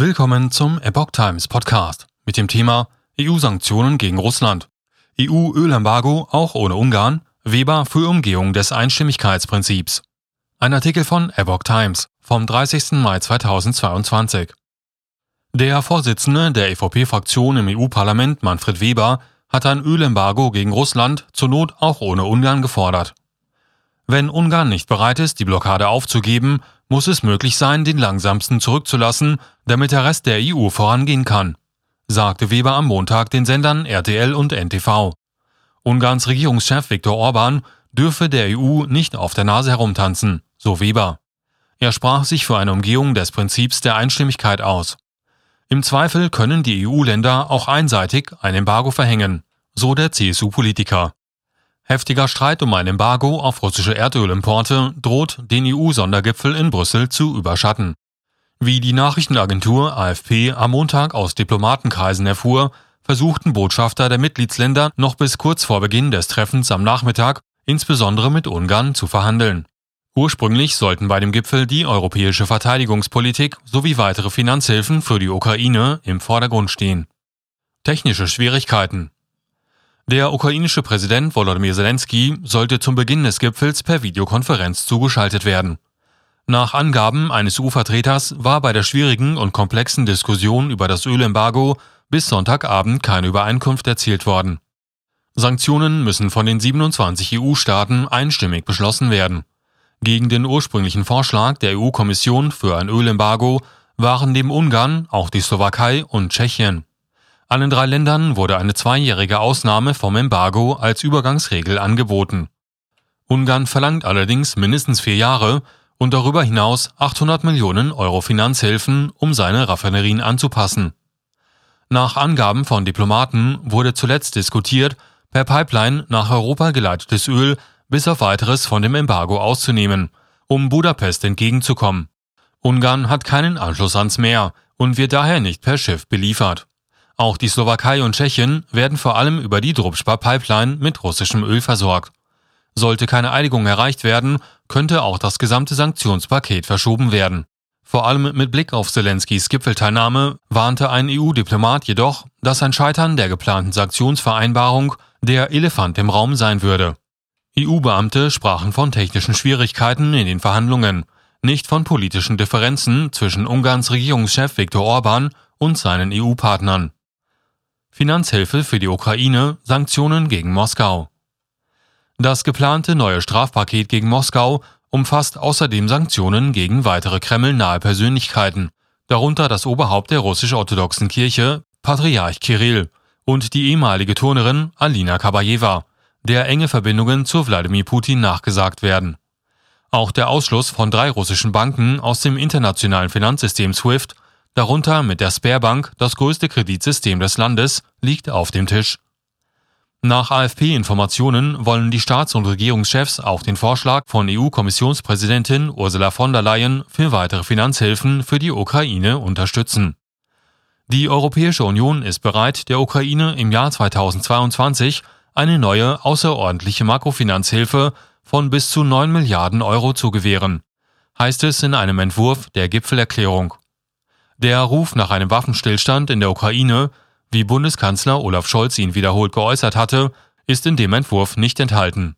Willkommen zum Epoch Times Podcast mit dem Thema EU-Sanktionen gegen Russland. EU-Ölembargo auch ohne Ungarn. Weber für Umgehung des Einstimmigkeitsprinzips. Ein Artikel von Epoch Times vom 30. Mai 2022. Der Vorsitzende der EVP-Fraktion im EU-Parlament, Manfred Weber, hat ein Ölembargo gegen Russland zur Not auch ohne Ungarn gefordert. Wenn Ungarn nicht bereit ist, die Blockade aufzugeben, muss es möglich sein, den langsamsten zurückzulassen, damit der Rest der EU vorangehen kann, sagte Weber am Montag den Sendern RTL und NTV. Ungarns Regierungschef Viktor Orban dürfe der EU nicht auf der Nase herumtanzen, so Weber. Er sprach sich für eine Umgehung des Prinzips der Einstimmigkeit aus. Im Zweifel können die EU-Länder auch einseitig ein Embargo verhängen, so der CSU-Politiker. Heftiger Streit um ein Embargo auf russische Erdölimporte droht, den EU-Sondergipfel in Brüssel zu überschatten. Wie die Nachrichtenagentur AFP am Montag aus Diplomatenkreisen erfuhr, versuchten Botschafter der Mitgliedsländer noch bis kurz vor Beginn des Treffens am Nachmittag, insbesondere mit Ungarn, zu verhandeln. Ursprünglich sollten bei dem Gipfel die europäische Verteidigungspolitik sowie weitere Finanzhilfen für die Ukraine im Vordergrund stehen. Technische Schwierigkeiten. Der ukrainische Präsident Volodymyr Zelensky sollte zum Beginn des Gipfels per Videokonferenz zugeschaltet werden. Nach Angaben eines EU-Vertreters war bei der schwierigen und komplexen Diskussion über das Ölembargo bis Sonntagabend keine Übereinkunft erzielt worden. Sanktionen müssen von den 27 EU-Staaten einstimmig beschlossen werden. Gegen den ursprünglichen Vorschlag der EU-Kommission für ein Ölembargo waren neben Ungarn auch die Slowakei und Tschechien. Allen drei Ländern wurde eine zweijährige Ausnahme vom Embargo als Übergangsregel angeboten. Ungarn verlangt allerdings mindestens vier Jahre und darüber hinaus 800 Millionen Euro Finanzhilfen, um seine Raffinerien anzupassen. Nach Angaben von Diplomaten wurde zuletzt diskutiert, per Pipeline nach Europa geleitetes Öl bis auf weiteres von dem Embargo auszunehmen, um Budapest entgegenzukommen. Ungarn hat keinen Anschluss ans Meer und wird daher nicht per Schiff beliefert. Auch die Slowakei und Tschechien werden vor allem über die Drupspar-Pipeline mit russischem Öl versorgt. Sollte keine Einigung erreicht werden, könnte auch das gesamte Sanktionspaket verschoben werden. Vor allem mit Blick auf Zelenskys Gipfelteilnahme warnte ein EU-Diplomat jedoch, dass ein Scheitern der geplanten Sanktionsvereinbarung der Elefant im Raum sein würde. EU-Beamte sprachen von technischen Schwierigkeiten in den Verhandlungen, nicht von politischen Differenzen zwischen Ungarns Regierungschef Viktor Orban und seinen EU-Partnern. Finanzhilfe für die Ukraine, Sanktionen gegen Moskau. Das geplante neue Strafpaket gegen Moskau umfasst außerdem Sanktionen gegen weitere Kreml-nahe Persönlichkeiten, darunter das Oberhaupt der russisch-orthodoxen Kirche, Patriarch Kirill, und die ehemalige Turnerin Alina Kabajewa, der enge Verbindungen zu Wladimir Putin nachgesagt werden. Auch der Ausschluss von drei russischen Banken aus dem internationalen Finanzsystem SWIFT, darunter mit der Sperrbank, das größte Kreditsystem des Landes, liegt auf dem Tisch. Nach AFP-Informationen wollen die Staats- und Regierungschefs auch den Vorschlag von EU-Kommissionspräsidentin Ursula von der Leyen für weitere Finanzhilfen für die Ukraine unterstützen. Die Europäische Union ist bereit, der Ukraine im Jahr 2022 eine neue außerordentliche Makrofinanzhilfe von bis zu 9 Milliarden Euro zu gewähren, heißt es in einem Entwurf der Gipfelerklärung. Der Ruf nach einem Waffenstillstand in der Ukraine, wie Bundeskanzler Olaf Scholz ihn wiederholt geäußert hatte, ist in dem Entwurf nicht enthalten.